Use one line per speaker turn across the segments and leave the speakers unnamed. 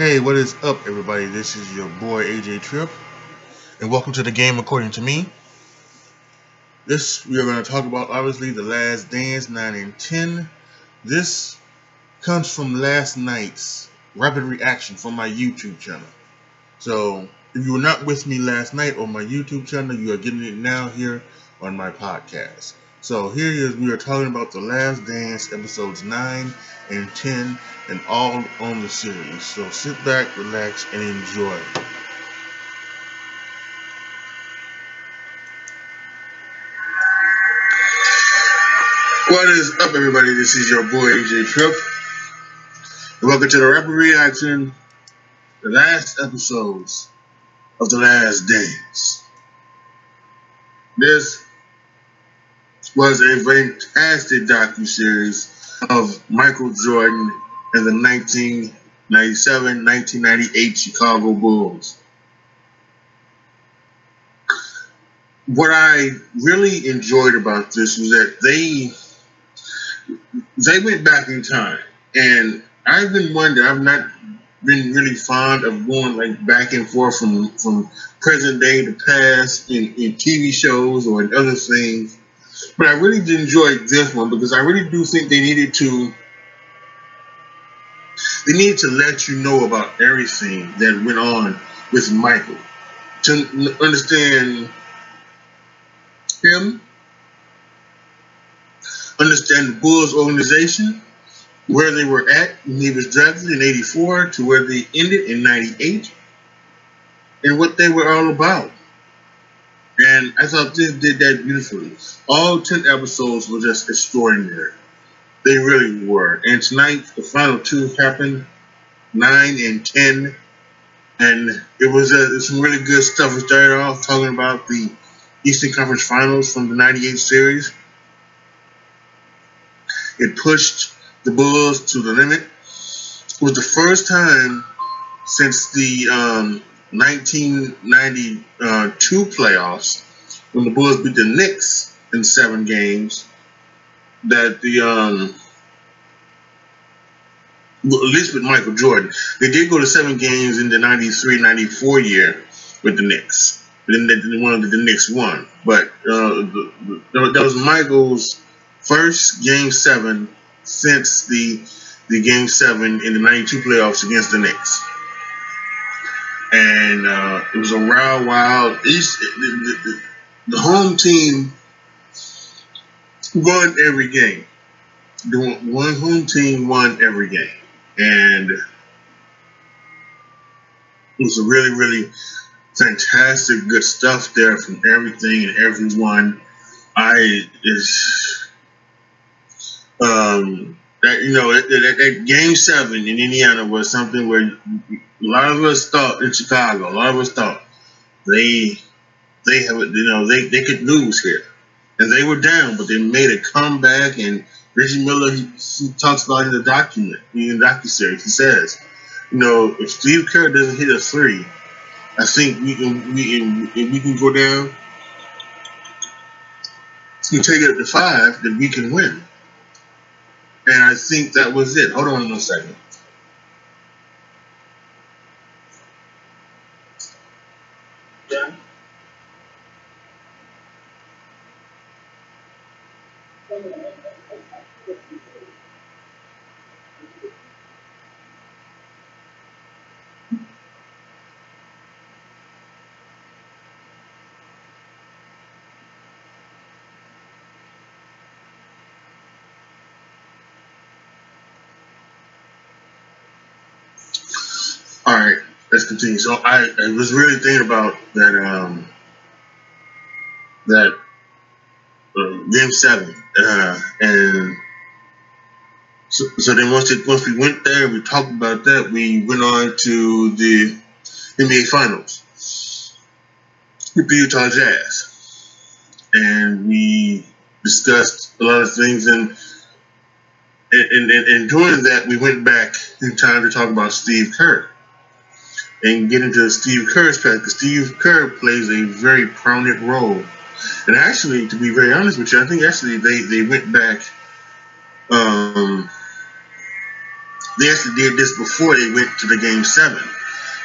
Hey, what is up, everybody? This is your boy AJ Trip, and welcome to the game according to me. This we are going to talk about obviously the Last Dance 9 and 10. This comes from last night's rapid reaction from my YouTube channel. So if you were not with me last night on my YouTube channel, you are getting it now here on my podcast. So here is we are talking about the Last Dance episodes 9 and 10 and all on the series. So sit back, relax, and enjoy. What is up, everybody? This is your boy AJ Trip. And welcome to the rapid reaction, the last episodes of The Last Dance. This was a fantastic docu-series of Michael Jordan and the 1997-1998 Chicago Bulls. What I really enjoyed about this was that they they went back in time, and I've been wondering. I've not been really fond of going like back and forth from from present day to past in, in TV shows or in other things but I really did enjoy this one because I really do think they needed to they needed to let you know about everything that went on with Michael to understand him, understand the Bulls organization, where they were at when he was drafted in 84 to where they ended in 98, and what they were all about. And I thought this did that beautifully. All 10 episodes were just extraordinary. They really were. And tonight, the final two happened 9 and 10. And it was uh, some really good stuff. We started off talking about the Eastern Conference Finals from the 98 series. It pushed the Bulls to the limit. It was the first time since the um, 1992 playoffs when the Bulls beat the Knicks in seven games that the um at least with Michael Jordan, they did go to seven games in the 93-94 year with the Knicks. but Then they, they wanted the Knicks won, but uh, the, the, that was Michael's first game seven since the the game seven in the 92 playoffs against the Knicks and uh, it was a wild, wild. East, the, the, the, home team won every game. The one home team won every game, and it was a really, really fantastic, good stuff there from everything and everyone. I is um that you know that, that, game seven in Indiana was something where a lot of us thought in Chicago, a lot of us thought they they have you know they, they could lose here, and they were down, but they made a comeback. And Reggie Miller he, he talks about in the document in the docu series. He says, you know, if Steve Kerr doesn't hit a three, I think we can we can if we can go down. We take it up to five, then we can win. And I think that was it. Hold on a second. All right, let's continue. So I, I was really thinking about that um, that uh, game seven, uh, and so, so then once it, once we went there, we talked about that. We went on to the NBA Finals with the Utah Jazz, and we discussed a lot of things and. And, and, and during that, we went back in time to talk about Steve Kerr and get into Steve Kerr's path because Steve Kerr plays a very prominent role. And actually, to be very honest with you, I think actually they, they went back um, they actually did this before they went to the game seven.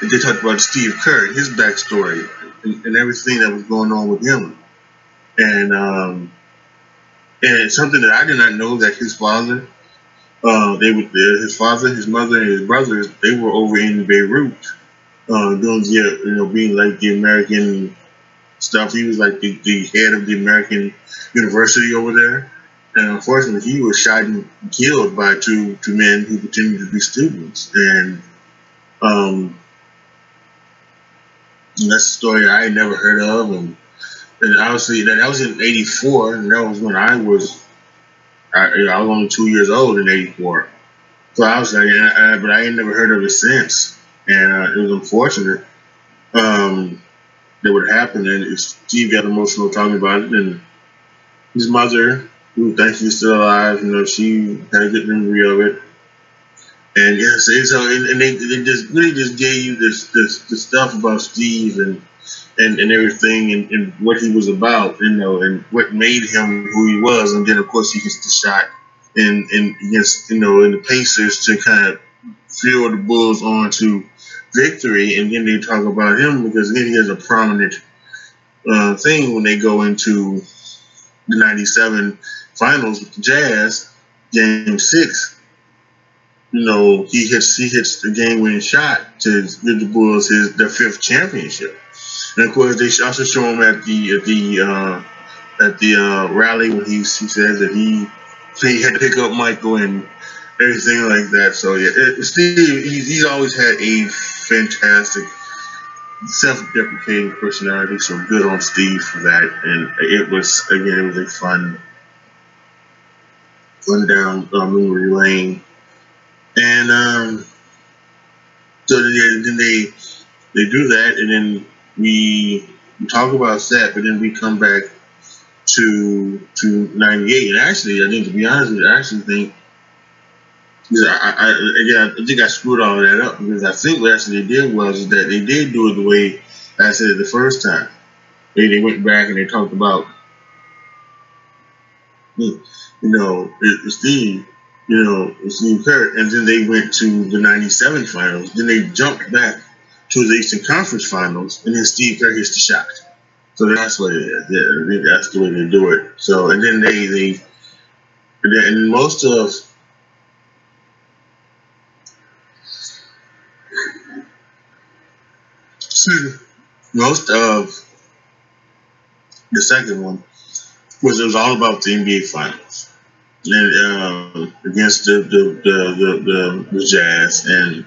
And they talked about Steve Kerr, his backstory, and, and everything that was going on with him. And um, and something that I did not know that his father, uh, they were his father, his mother, and his brothers, they were over in Beirut, uh, doing the, you know, being like the American stuff. He was like the, the head of the American University over there. And unfortunately, he was shot and killed by two two men who pretended to be students. And um, that's a story I had never heard of. And, and obviously, that, that was in '84, and that was when I was I, I was only two years old in '84. So I was like, I, but I ain't never heard of it since, and uh, it was unfortunate um, that would happen. And Steve got emotional talking about it, and his mother who thankfully still alive. You know, she had a good memory of it. And yes, and so and, and they, they just really just gave you this this, this stuff about Steve and and, and everything and, and what he was about, you know, and what made him who he was. And then of course he gets the shot and and against you know in the Pacers to kind of fuel the Bulls on to victory. And then they talk about him because then he has a prominent uh, thing when they go into the '97 finals with the Jazz, game six, you know, he hits he hits the game winning shot to give the Bulls his their fifth championship. And of course they also show him at the at the uh, at the uh, rally when he he says that he he had to pick up Michael and everything like that. So yeah, it, Steve he's, he's always had a fantastic self-deprecating personality. So good on Steve for that. And it was again it was a fun run down uh, memory lane, and um, so then, then they they do that, and then we talk about that, but then we come back to to '98, and actually, I think to be honest with you, I actually think. I, I, again, I think I screwed all of that up because I think what actually they did was that they did do it the way I said it the first time. They, they went back and they talked about you know, Steve, you know, Steve Kerr, and then they went to the '97 finals. Then they jumped back to the Eastern Conference Finals, and then Steve Kerr hits the shot. So that's what it is. Yeah, that's the way they do it. So, and then they they and most of most of the second one was it was all about the NBA Finals and uh, against the the, the the, the Jazz and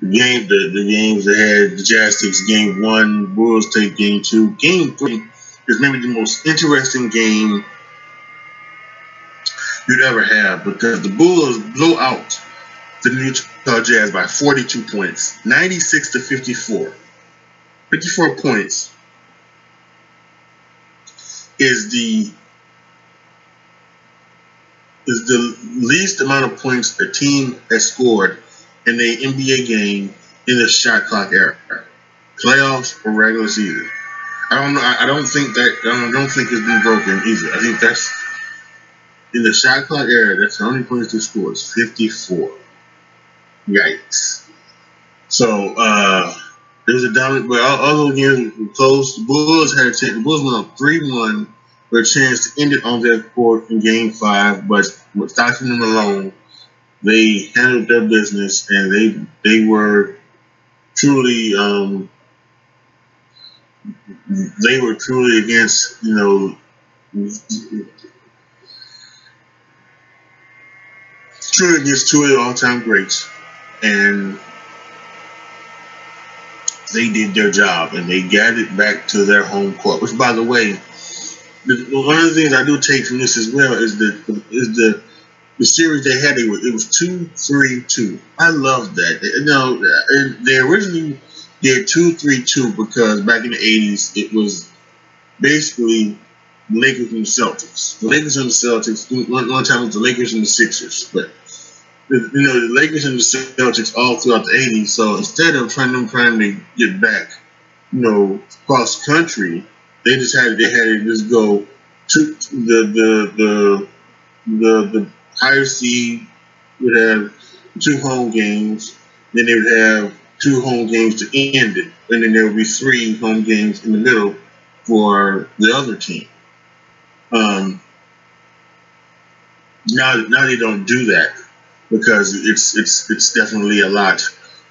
the game the, the games that had the Jazz takes game one, Bulls take game two, game three is maybe the most interesting game you'd ever have because the Bulls blow out the Utah Jazz by 42 points, 96 to 54. 54 points is the is the least amount of points a team has scored in a NBA game in the shot clock era, playoffs or regular season. I don't know. I don't think that. I don't think it's been broken either. I think that's in the shot clock era. That's the only points they scored is fifty-four. Yikes! So uh, there was a dominant, but all, all those games close. The Bulls had a chance. The Bulls went up three-one with a chance to end it on their court in Game Five, but with Stockton and Malone, they handled their business and they they were truly um, they were truly against you know truly against two of the all-time greats and they did their job and they got it back to their home court which by the way one of the things I do take from this as well is the is the the series they had. It was, it was two, three, two. I love that. You know, they originally did two, three, two because back in the eighties it was basically Lakers and Celtics. The Lakers and the Celtics. One, one time it was the Lakers and the Sixers, but you know the Lakers and the Celtics all throughout the '80s. So instead of trying them trying to get back, you know, cross country, they just had they had to just go to the the the the, the higher seed would have two home games. Then they would have two home games to end it, and then there would be three home games in the middle for the other team. Um, now, now they don't do that because it's it's it's definitely a lot.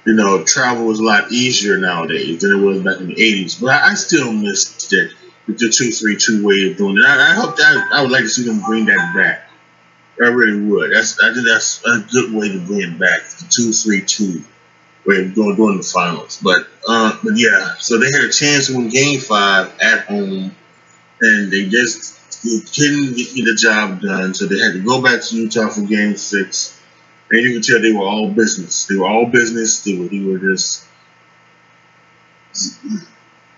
You know, travel is a lot easier nowadays than it was back in the '80s. But I, I still miss it the two three two way of doing it. I, I hope that I would like to see them bring that back. I really would. That's I think that's a good way to bring it back. The two three two way of doing during the finals. But uh, but yeah, so they had a chance to win Game Five at home, and they just couldn't get the job done. So they had to go back to Utah for Game Six, and you could tell they were all business. They were all business. They were they were just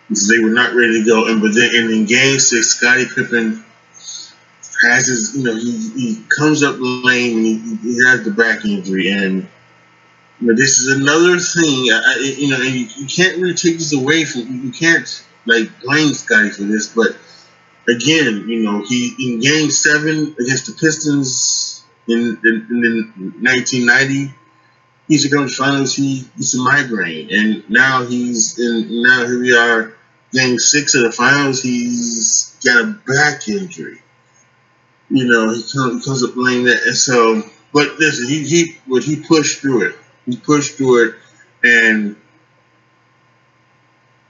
they were not ready to go. And but then and in Game Six, Scottie Pippen has his, you know, he, he comes up lame and he, he has the back injury. And, you know, this is another thing, I, you know, and you, you can't really take this away from, you can't, like, blame Scottie for this, but again, you know, he, in game seven against the Pistons in, in, in 1990, he's a coach finals, he, he's a migraine. And now he's in, now here we are, game six of the finals, he's got a back injury you know, he comes, up playing that. And so, but listen, he, he, but he pushed through it. He pushed through it and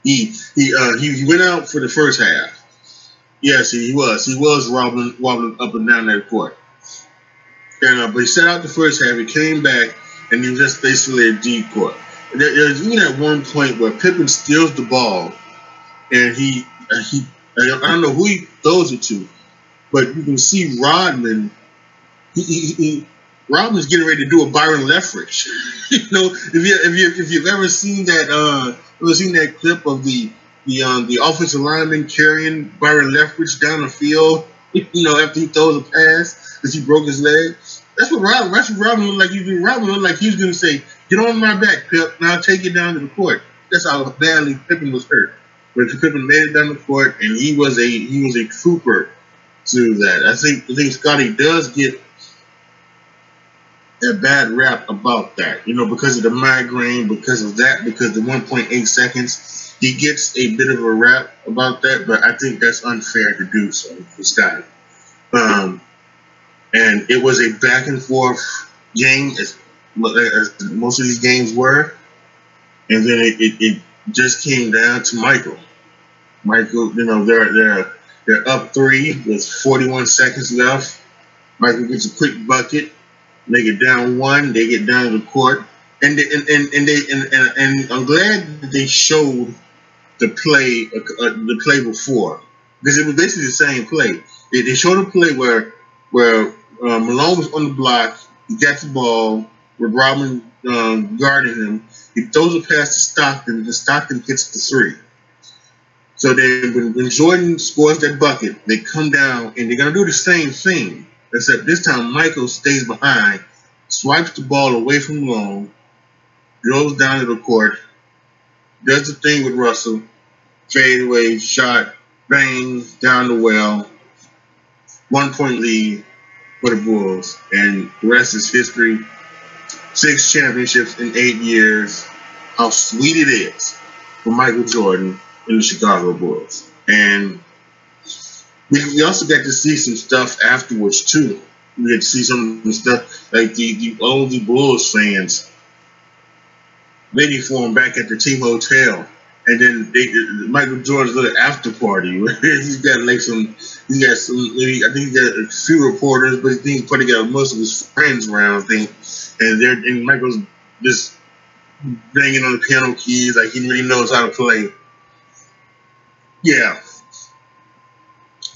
he, he, uh, he, he went out for the first half. Yes, he was. He was wobbling, wobbling up and down that court. And, uh, but he set out the first half. He came back and he just basically a decoy. There, there's even at one point where Pippen steals the ball and he, uh, he, I don't know who he throws it to, but you can see Rodman. He, he, he, Rodman's getting ready to do a Byron Leftwich. you know, if you if you if you've ever seen that uh ever seen that clip of the the um the offensive lineman carrying Byron Leftwich down the field, you know, after he throws a pass because he broke his leg. That's what Rodman. That's what Rodman looked like. He was Rodman looked like he was going to say, "Get on my back, Pip. Now I'll take you down to the court." That's how badly Pippen was hurt. But Pippen made it down the court, and he was a he was a trooper to that. I think I think Scottie does get a bad rap about that, you know, because of the migraine, because of that, because the 1.8 seconds, he gets a bit of a rap about that, but I think that's unfair to do so for Scottie. Um, and it was a back and forth game, as, as most of these games were, and then it, it, it just came down to Michael. Michael, you know, they're they're they're up three with 41 seconds left. Michael gets a quick bucket. They get down one. They get down to the court, and they, and, and, and they and, and, and, I'm glad they showed the play uh, uh, the play before because it was basically the same play. They, showed a play where where uh, Malone was on the block. He got the ball with Rodman um, guarding him. He throws a pass to Stockton. And Stockton gets the three. So then when, when Jordan scores that bucket, they come down and they're to do the same thing, except this time Michael stays behind, swipes the ball away from Malone, goes down to the court, does the thing with Russell, fade away, shot, bang, down the well, one point lead for the Bulls, and the rest is history. Six championships in eight years. How sweet it is for Michael Jordan in the Chicago Bulls. And we, we also got to see some stuff afterwards too. We got to see some stuff like the, the Bulls fans waiting for him back at the team hotel. And then they, Michael Jordan's little after party. he's got like some, he got some. I think he got a few reporters, but I think he probably got most of his friends around. I think, and they're and Michael's just banging on the piano keys like he really knows how to play. Yeah.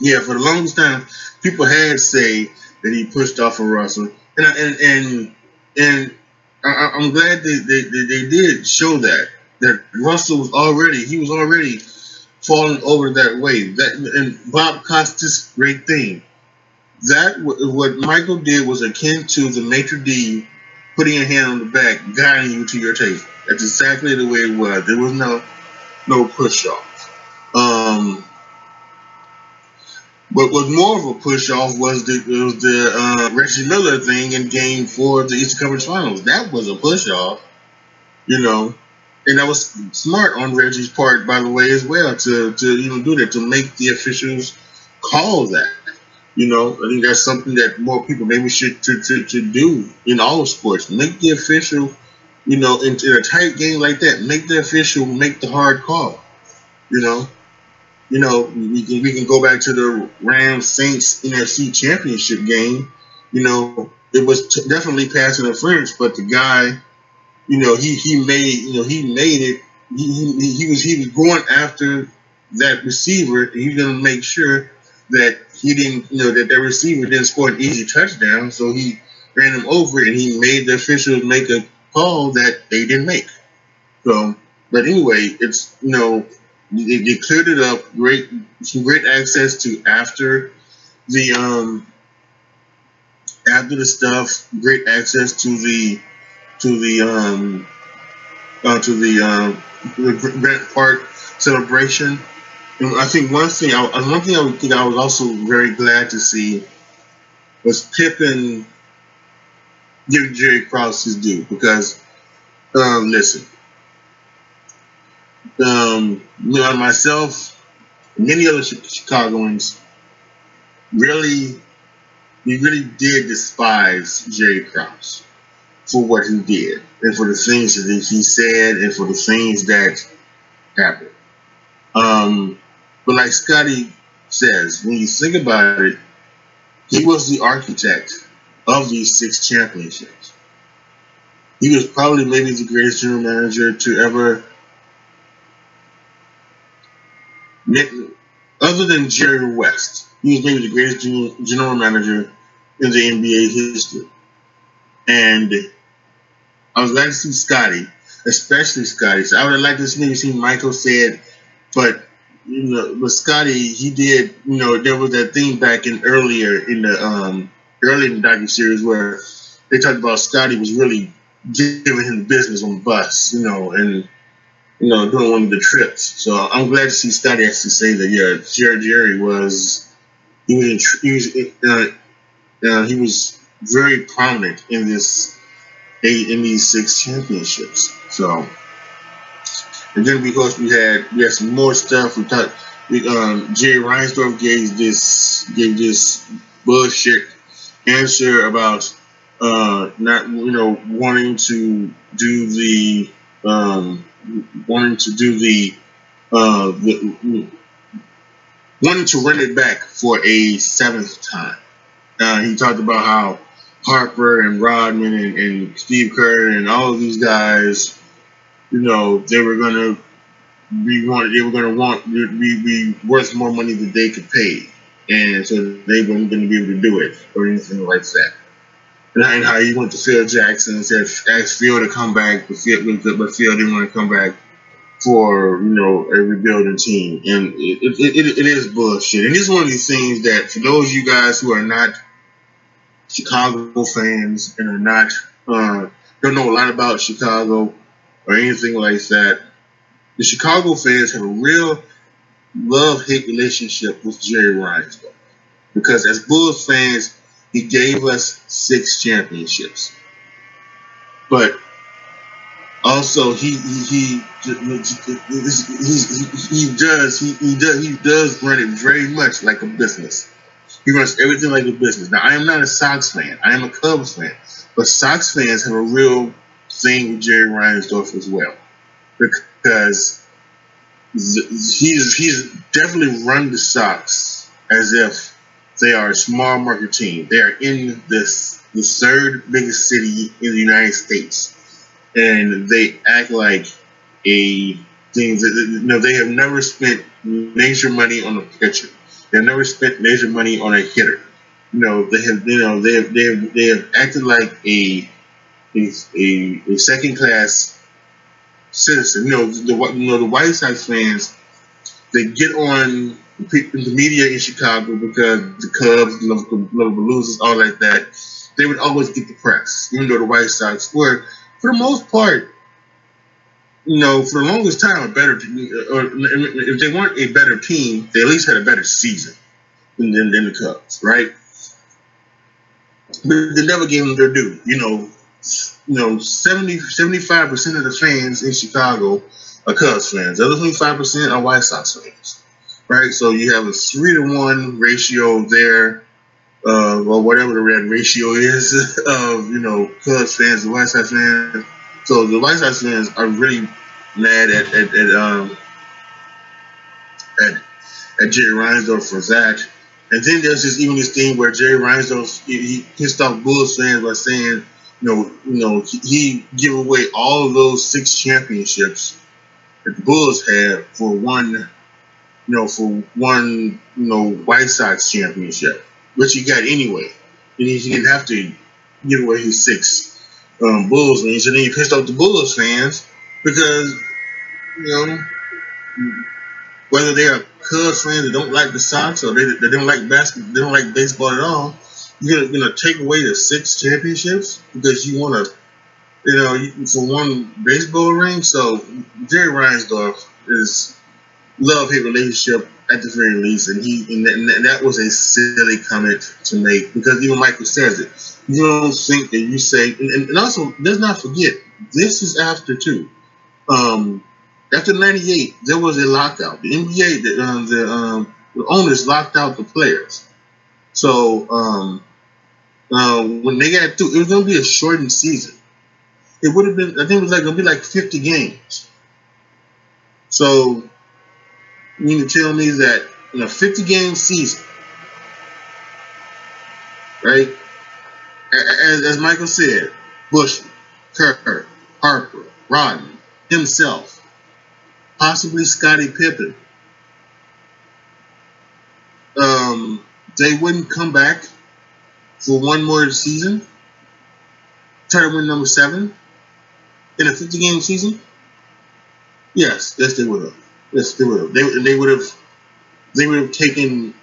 Yeah, for the longest time, people had say that he pushed off of Russell. And and and, and I, am glad they, they, they did show that. That Russell was already, he was already falling over that way. That And Bob Costas, great thing. That what Michael did was akin to the maitre d putting a hand on the back, guiding you to your table. That's exactly the way it was. There was no no push off. Um, What was more of a push off was the was the uh, Reggie Miller thing in Game Four of the Eastern Conference Finals. That was a push off, you know, and that was smart on Reggie's part, by the way, as well, to to even do that to make the officials call that. You know, I think that's something that more people maybe should to, to, to do in all sports. Make the official, you know, in, in a tight game like that, make the official make the hard call. You know, you know, we can we can go back to the Rams Saints NFC Championship game. You know, it was t- definitely pass interference, but the guy, you know, he he made you know he made it. He, he, he was he was going after that receiver, and was going to make sure that he didn't, you know, that that receiver didn't score an easy touchdown. So he ran him over, and he made the officials make a call that they didn't make. So, but anyway, it's you know they, they cleared it up. Great, some great access to after the um after the stuff. Great access to the to the um uh, to the um the Grant Park celebration. And I think one thing, I, one thing I would think I was also very glad to see was Pippen giving Jerry Krause his due because, um, listen, um, you know, myself, many other Chicagoans really, we really did despise Jerry Krause for what he did and for the things that he said and for the things that happened. Um, but like Scottie says, when you think about it, he was the architect of these six championships. He was probably maybe the greatest general manager to ever other than Jerry West, he was maybe the greatest general manager in the NBA history. And I was glad to see Scottie, especially Scottie. So I would have liked to see, see Michael said, but you know, but Scottie, he did, you know, there was that thing back in earlier in the um early in the docu series where they talked about Scottie was really giving him business on the bus, you know, and you know, doing one of the trips. So I'm glad to see Scottie actually say that. Yeah, Jerry Jerry was he was he was uh, uh, he was very prominent in this eight in these six championships. So and then because we had we had some more stuff. We talked. We, um, Jerry Reinsdorf gave this gave this bullshit answer about uh, not you know wanting to do the um, wanting to do the, uh, the wanting to run it back for a seventh time. Uh, he talked about how Harper and Rodman and, and Steve Kerr and all of these guys, you know, they were gonna be want they were gonna want be, be worth more money than they could pay, and so they weren't to be able to do it or anything like that and how he went to Phil Jackson and said asked Phil to come back, but Phil, but Phil didn't want to come back for you know a rebuilding team, and it, it, it, it is bullshit. And it's one of these things that for those of you guys who are not Chicago fans and are not uh, don't know a lot about Chicago or anything like that, the Chicago fans have a real love hate relationship with Jerry Reinsdorf because as Bulls fans he gave us six championships. But also he he he, he, does he, he does he does run it very much like a business. He runs everything like a business. Now I am not a Sox fan. I am a Cubs fan. But Sox fans have a real thing with Jerry Reinsdorf as well. Because he's he's definitely run the Sox as if they are a small market team. They are in this the third biggest city in the United States, and they act like a thing. That, you know, they have never spent major money on a pitcher. They've never spent major money on a hitter. You know, they have. You know, they have. They have. They have acted like a a, a, a second class citizen. You know, the what you know the White Sox fans. They get on the media in Chicago because the Cubs, the losers, all like that, they would always get the press, even though the White Sox were, for the most part, you know, for the longest time, a better team. Uh, or if they weren't a better team, they at least had a better season. than, than, than the Cubs, right? But they never gave them their due. You know, you know, 75 percent of the fans in Chicago are Cubs fans. The other twenty five percent are White Sox fans, right? So you have a three to one ratio there, uh, or whatever the red ratio is of you know Cubs fans and White Sox fans. So the White Sox fans are really mad at at, at um at, at Jerry Reinsdorf for that. And then there's this even this thing where Jerry Reinsdorf he, he pissed off Bulls fans by saying, you know, you know, he, he give away all of those six championships that the Bulls had for one, you know, for one, you know, White Sox championship, which he got anyway. And he, didn't have to give away his six um, Bulls rings. And then he pissed off the Bulls fans because, you know, whether they are Cubs fans that don't like the Sox or they, they don't like basketball, they don't like baseball at all, you're gonna, gonna take away the six championships because you want to, you know, for one baseball ring. So Jerry Reinsdorf is love hate relationship at the very least, and he and that, and that was a silly comment to make because even Michael says it. You don't think that you say, and, and also let's not forget this is after too. Um, after '98, there was a lockout. The NBA, the, uh, the, um, the owners locked out the players. So um, uh, when they got through, it was going to be a shortened season. It would have been, I think it was like going to be like 50 games. So you mean to tell me that in a 50 game season, right? As, as Michael said, Bush, Kerr, Harper, Rodman, himself, possibly Scottie Pippen. Um, they wouldn't come back for one more season, try to win number seven in a 50 game season? Yes, yes, they would have. Yes, they would. They, they would have. They would have taken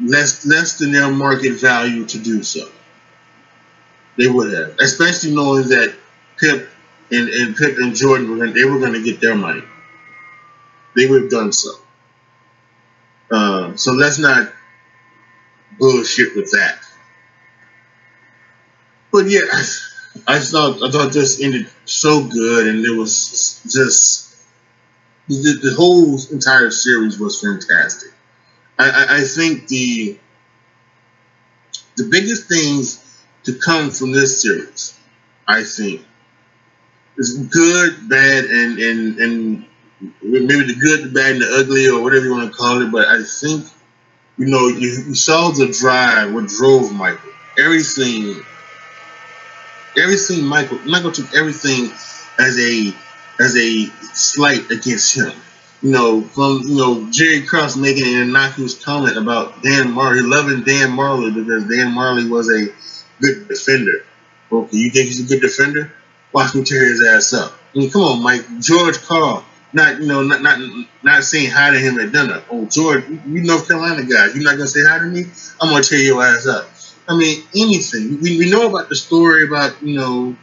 less less than their market value to do so. They would have, especially knowing that Pip and, and Pip and Jordan were going, they were going to get their money they would have done so. Uh, so let's not bullshit with that. But yeah, I, I thought I thought this ended so good, and it was just the, the whole entire series was fantastic. I, I, I think the the biggest things to come from this series, I think, is good, bad, and and and maybe the good, the bad, and the ugly, or whatever you want to call it. But I think, you know, you, you saw the drive, what drove Michael. Everything, everything. Michael, Michael took everything as a as a slight against him. You know, from you know Jerry Krause making an innocuous comment about Dan Majerle, loving Dan Majerle because Dan Majerle was a good defender. Okay, you think he's a good defender? Watch me tear his ass up. I mean, come on, Mike. George Karl, not you know not not not saying hi to him at dinner. Oh George, you North Carolina guys, you're not gonna say hi to me? I'm gonna tear your ass up. I mean anything. We, we know about the story about you know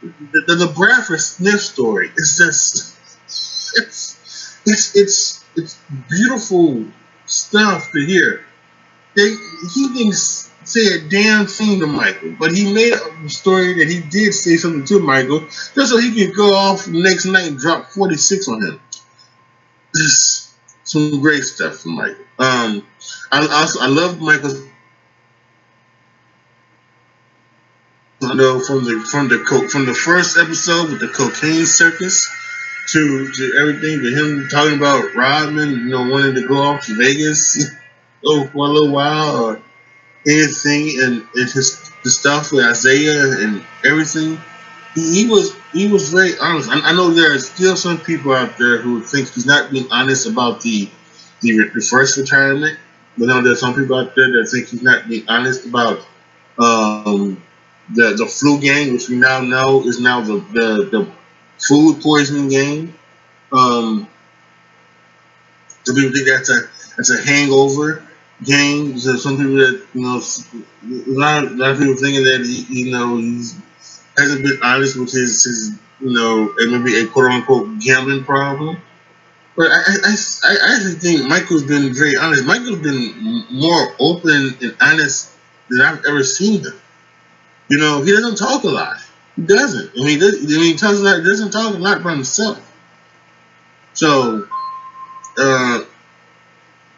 the, the, LaBradford Smith story. It's just it's it's it's it's beautiful stuff to hear. They he didn't say a damn thing to Michael, but he made a story that he did say something to Michael just so he could go off the next night and drop 46 on him. Just some great stuff from Michael. Um, I also I love Michael's. You know, from the from the co- from the first episode with the cocaine circus to to everything to him talking about Rodman, you know, wanting to go off to Vegas oh, for a little while, or anything and, and his the stuff with Isiah and everything. He, he was he was very honest. I, I, know there are still some people out there who think he's not being honest about the the, the first retirement. But now there's some people out there that think he's not being honest about um, the the flu game, which we now know is now the the, the food poisoning game. Um, so people think that's a that's a hangover games. There's some people that you know, a lot, of, a lot of people thinking that he, you know he's hasn't been honest with his his you know maybe a quote unquote gambling problem. But I, I, I actually think Michael's been very honest. Michael's been more open and honest than I've ever seen him. You know, he doesn't talk a lot. He doesn't. I mean, he, does, mean, he talks a lot. He doesn't talk a lot about himself. So, uh,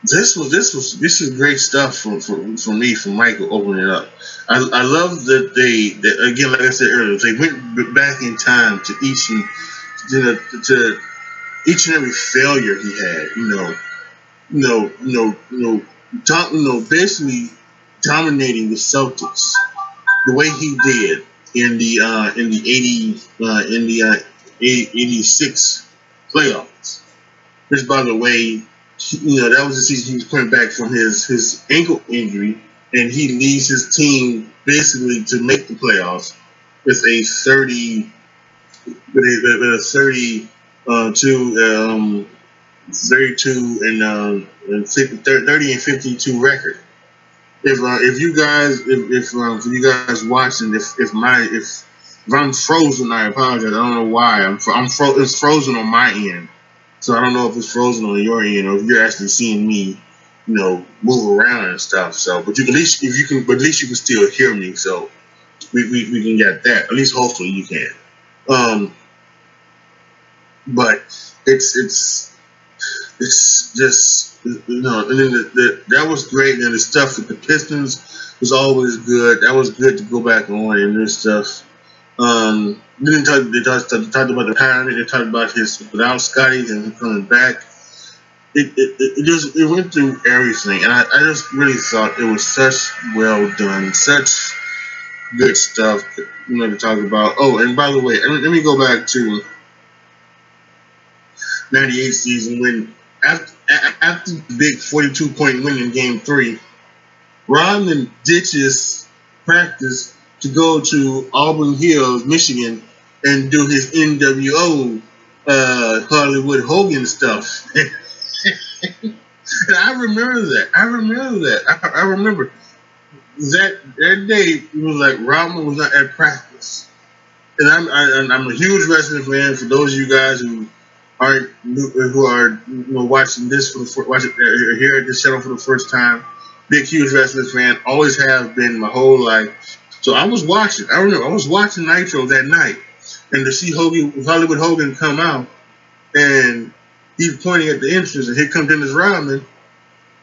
this was this was this is great stuff for, for, for me for Michael opening it up. I, I love that they that again like I said earlier they went back in time to each and to, to each and every failure he had. You know, you know, you know, you know, dom, you know basically dominating the Celtics the way he did in the uh, in the eighty uh, in the uh, 86 playoffs. Which, by the way, you know, that was the season he was coming back from his his ankle injury, and he leads his team basically to make the playoffs with a thirty with a, with a thirty uh, to um, thirty two and, uh, and 50, 30 and fifty two record. If uh, if you guys if if, if you guys watching if if my if if I'm frozen, I apologize. I don't know why. I'm I'm fro- it's frozen on my end. So I don't know if it's frozen on your end or if you're actually seeing me, you know, move around and stuff. So, but you at least if you can, but at least you can still hear me. So we, we, we can get that. At least hopefully you can. Um, but it's it's it's just you know, and then the, the, that was great. And the stuff with the Pistons was always good. That was good to go back on and this stuff. Um, then talk, they talked, they talked about the retirement. They talked about his without Scottie and coming back. It, it, it just it went through everything, and I, I just really thought it was such well done, such good stuff. You know to talk about. Oh, and by the way, let me go back to '98 season when after after the big 42 point win in Game Three, Rodman ditches practice to go to Auburn Hills, Michigan, and do his NWO uh, Hollywood Hogan stuff. and I remember that. I remember that. I, I remember that that day. Was like Rodman was not at practice, and I'm I, am a huge wrestling fan. For those of you guys who aren't who are you know, watching this for the first, watching uh, here at this channel for the first time, big huge wrestling fan. Always have been my whole life. So I was watching. I remember I was watching Nitro that night, and to see Hogan, Hollywood Hogan come out, and he's pointing at the entrance, and here comes Dennis Rodman.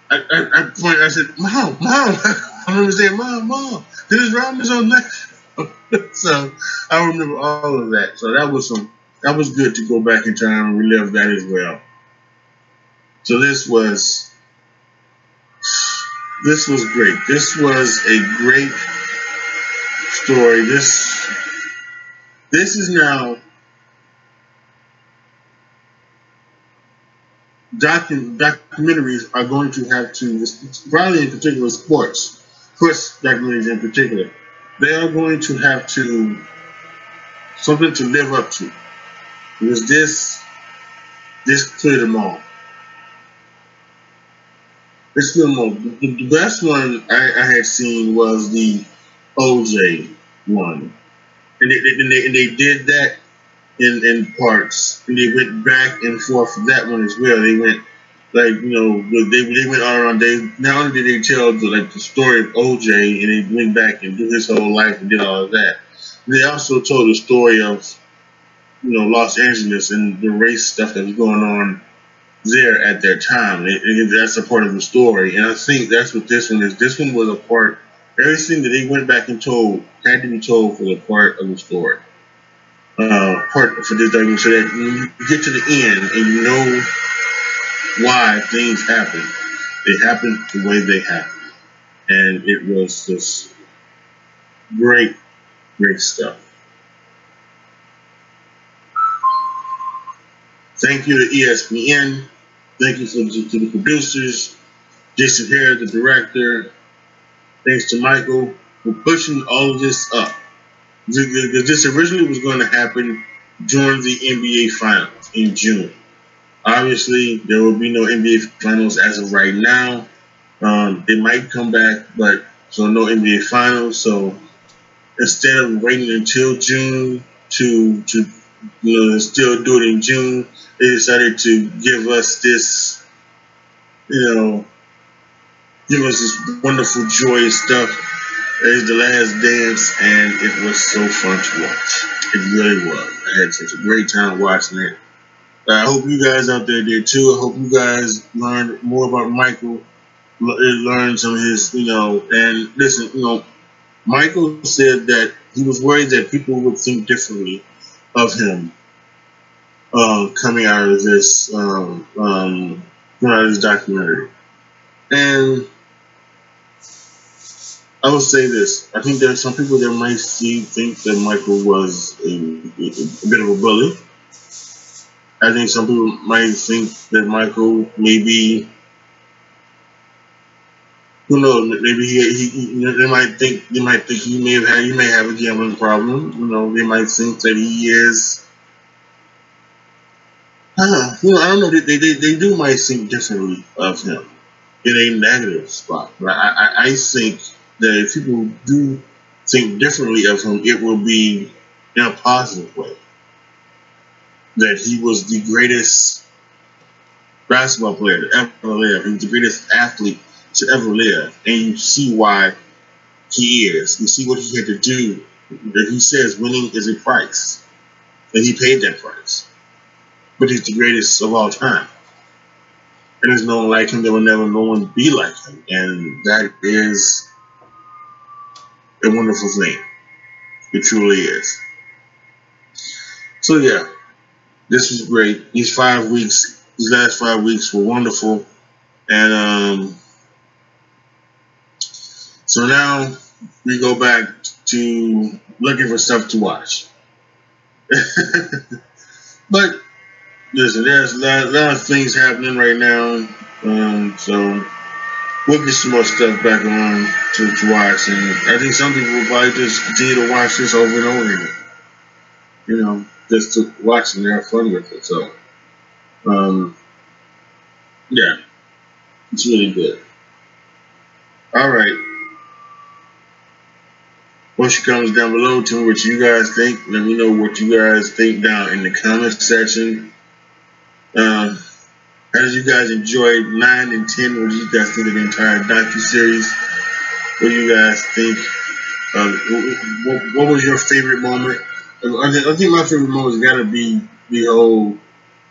I, I, I. I said, "Mom, mom!" I remember saying, "Mom, mom, Dennis Rodman's on Nitro." so I remember all of that. So that was some. That was good to go back in time and relive that as well. So this was this was great. This was a great story. This this is now docu- documentaries are going to have to, probably in particular sports, sports documentaries in particular, they are going to have to something to live up to. Was this this cleared them all? This cleared them all. The, best one I, I had seen was the OJ one. And they, and they, and they did that in, in parts. And they went back and forth for that one as well. They went like you know they, they went all around. They not only did they tell the like the story of OJ and they went back and do his whole life and did all of that. They also told the story of you know Los Angeles and the race stuff that was going on there at that time. It, it, that's a part of the story, and I think that's what this one is. This one was a part everything that they went back and told had to be told for the part of the story. Uh, part for this document so that you get to the end and you know why things happen, they happen the way they happen. And it was just great, great stuff. Thank you to ESPN. Thank you to, to the producers, Jason Hehir, the director, thanks to Michael for pushing all of this up. This originally was going to happen during the NBA Finals in June. Obviously, there will be no NBA Finals as of right now. Um, they might come back, but so no NBA Finals. So instead of waiting until June to to still do it in June. They decided to give us this, you know, give us this wonderful, joyous stuff. It's the last dance, and it was so fun to watch. It really was. I had such a great time watching it. I hope you guys out there did too. I hope you guys learned more about Michael, uh, learned some of his, you know, and listen, you know, Michael said that he was worried that people would think differently of him uh, coming out of this um, um, out of this documentary. And I will say this: I think there are some people that might see think that Michael was a, a, a bit of a bully. I think some people might think that Michael maybe who knows? Maybe he, he, know, they might think they might think he may have had he may have a gambling problem. You know, they might think that he is. You know, I don't know. They, they, they do might think differently of him in a negative spot, but I, I, I think that if people do think differently of him, it will be in a positive way. That he was the greatest basketball player to ever live. He was the greatest athlete to ever live. And you see why he is. You see what he had to do. He says winning is a price. And he paid that price. But he's the greatest of all time. And there's no one like him. There will never no one be like him. And that is a wonderful thing. It truly is. So yeah, this was great. These five weeks, these last five weeks were wonderful. And um so now we go back to looking for stuff to watch. but listen, there's a lot, a lot, of things happening right now. Um, so we'll get some more stuff back on to, to watch. And I think some people will probably just continue to watch this over and over again. You know, just to watch and have fun with it. So, um, yeah, it's really good. All right. Once you comments down below, tell me what you guys think. Let me know what you guys think down in the comment section. Um, how did you guys enjoy 9 and 10? What did you guys think of the entire docu-series? What do you guys think? Um, what, what, was your favorite moment? I think, I think my favorite moment has got to be the whole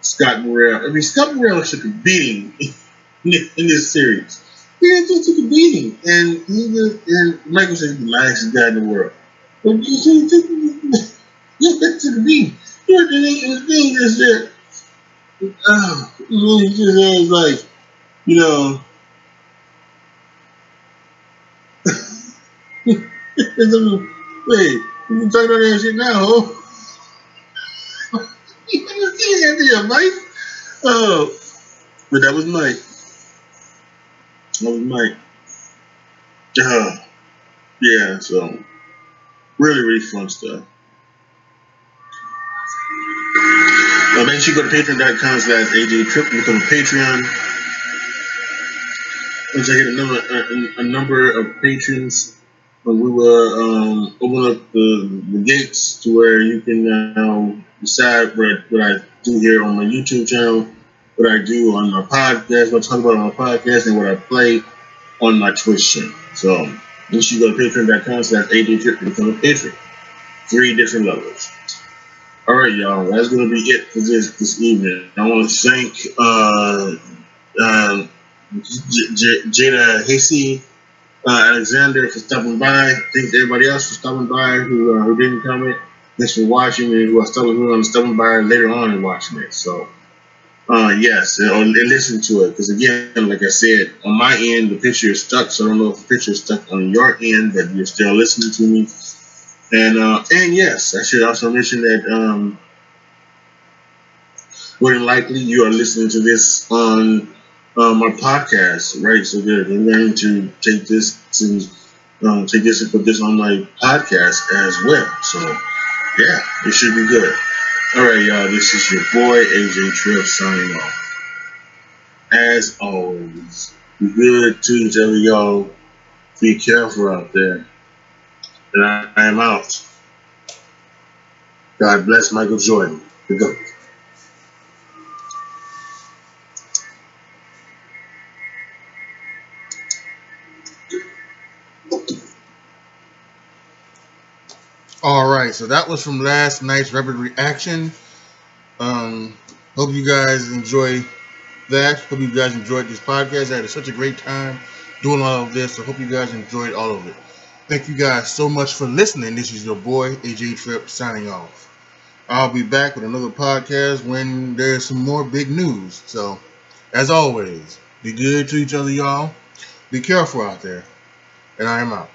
Scott Burrell. I mean, Scott Burrell took a beating in, in this series. He just took a beating, and he just, and Michael said he's the nicest guy in the world. But you see, he took, he took a beating. You the thing is that, oh, he just has like, you know, wait, you talking about that shit now, ho? you see that, Mike? Oh, but that was Mike. Oh, Mike. Uh, yeah, so really, really fun stuff. Now make sure you go to patreon.com slash AJ Trip and become a Patreon. Once I hit a number, a, a number of patrons, uh, we will um, open up the, the, gates to where you can now decide what, what I do here on my YouTube channel what I do on my podcast, what I talk about on my podcast, and what I play on my Twitch channel. So you go to patreon.com slash to become a patron. Three different levels. All right, y'all. That's gonna be it for this this evening. I want to thank uh, um, J- J- Jada Hasey, uh, Alexander for stopping by. Thanks to everybody else for stopping by who uh, who didn't comment. Thanks for watching and who are stopping who are stopping by later on and watching it. So. Uh, yes, and, listen to it because again, like I said, on my end the picture is stuck, so I don't know if the picture is stuck on your end, but you're still listening to me. And uh, and yes, I should also mention that um, more than likely you are listening to this on uh, my podcast, right? So good. I'm going to take this and um, take this and put this on my podcast as well. So yeah, it should be good. All right, y'all. This is your boy AJ Trip signing off. As always, be good other, y'all. Be careful out there. And I, I am out. God bless Michael Jordan, GOAT. All right, so that was from last night's rapid reaction. Um, hope you guys enjoy that. Hope you guys enjoyed this podcast. I had such a great time doing all of this. So hope you guys enjoyed all of it. Thank you guys so much for listening. This is your boy AJ Trip signing off. I'll be back with another podcast when there's some more big news. So, as always, be good to each other, y'all. Be careful out there. And I am out.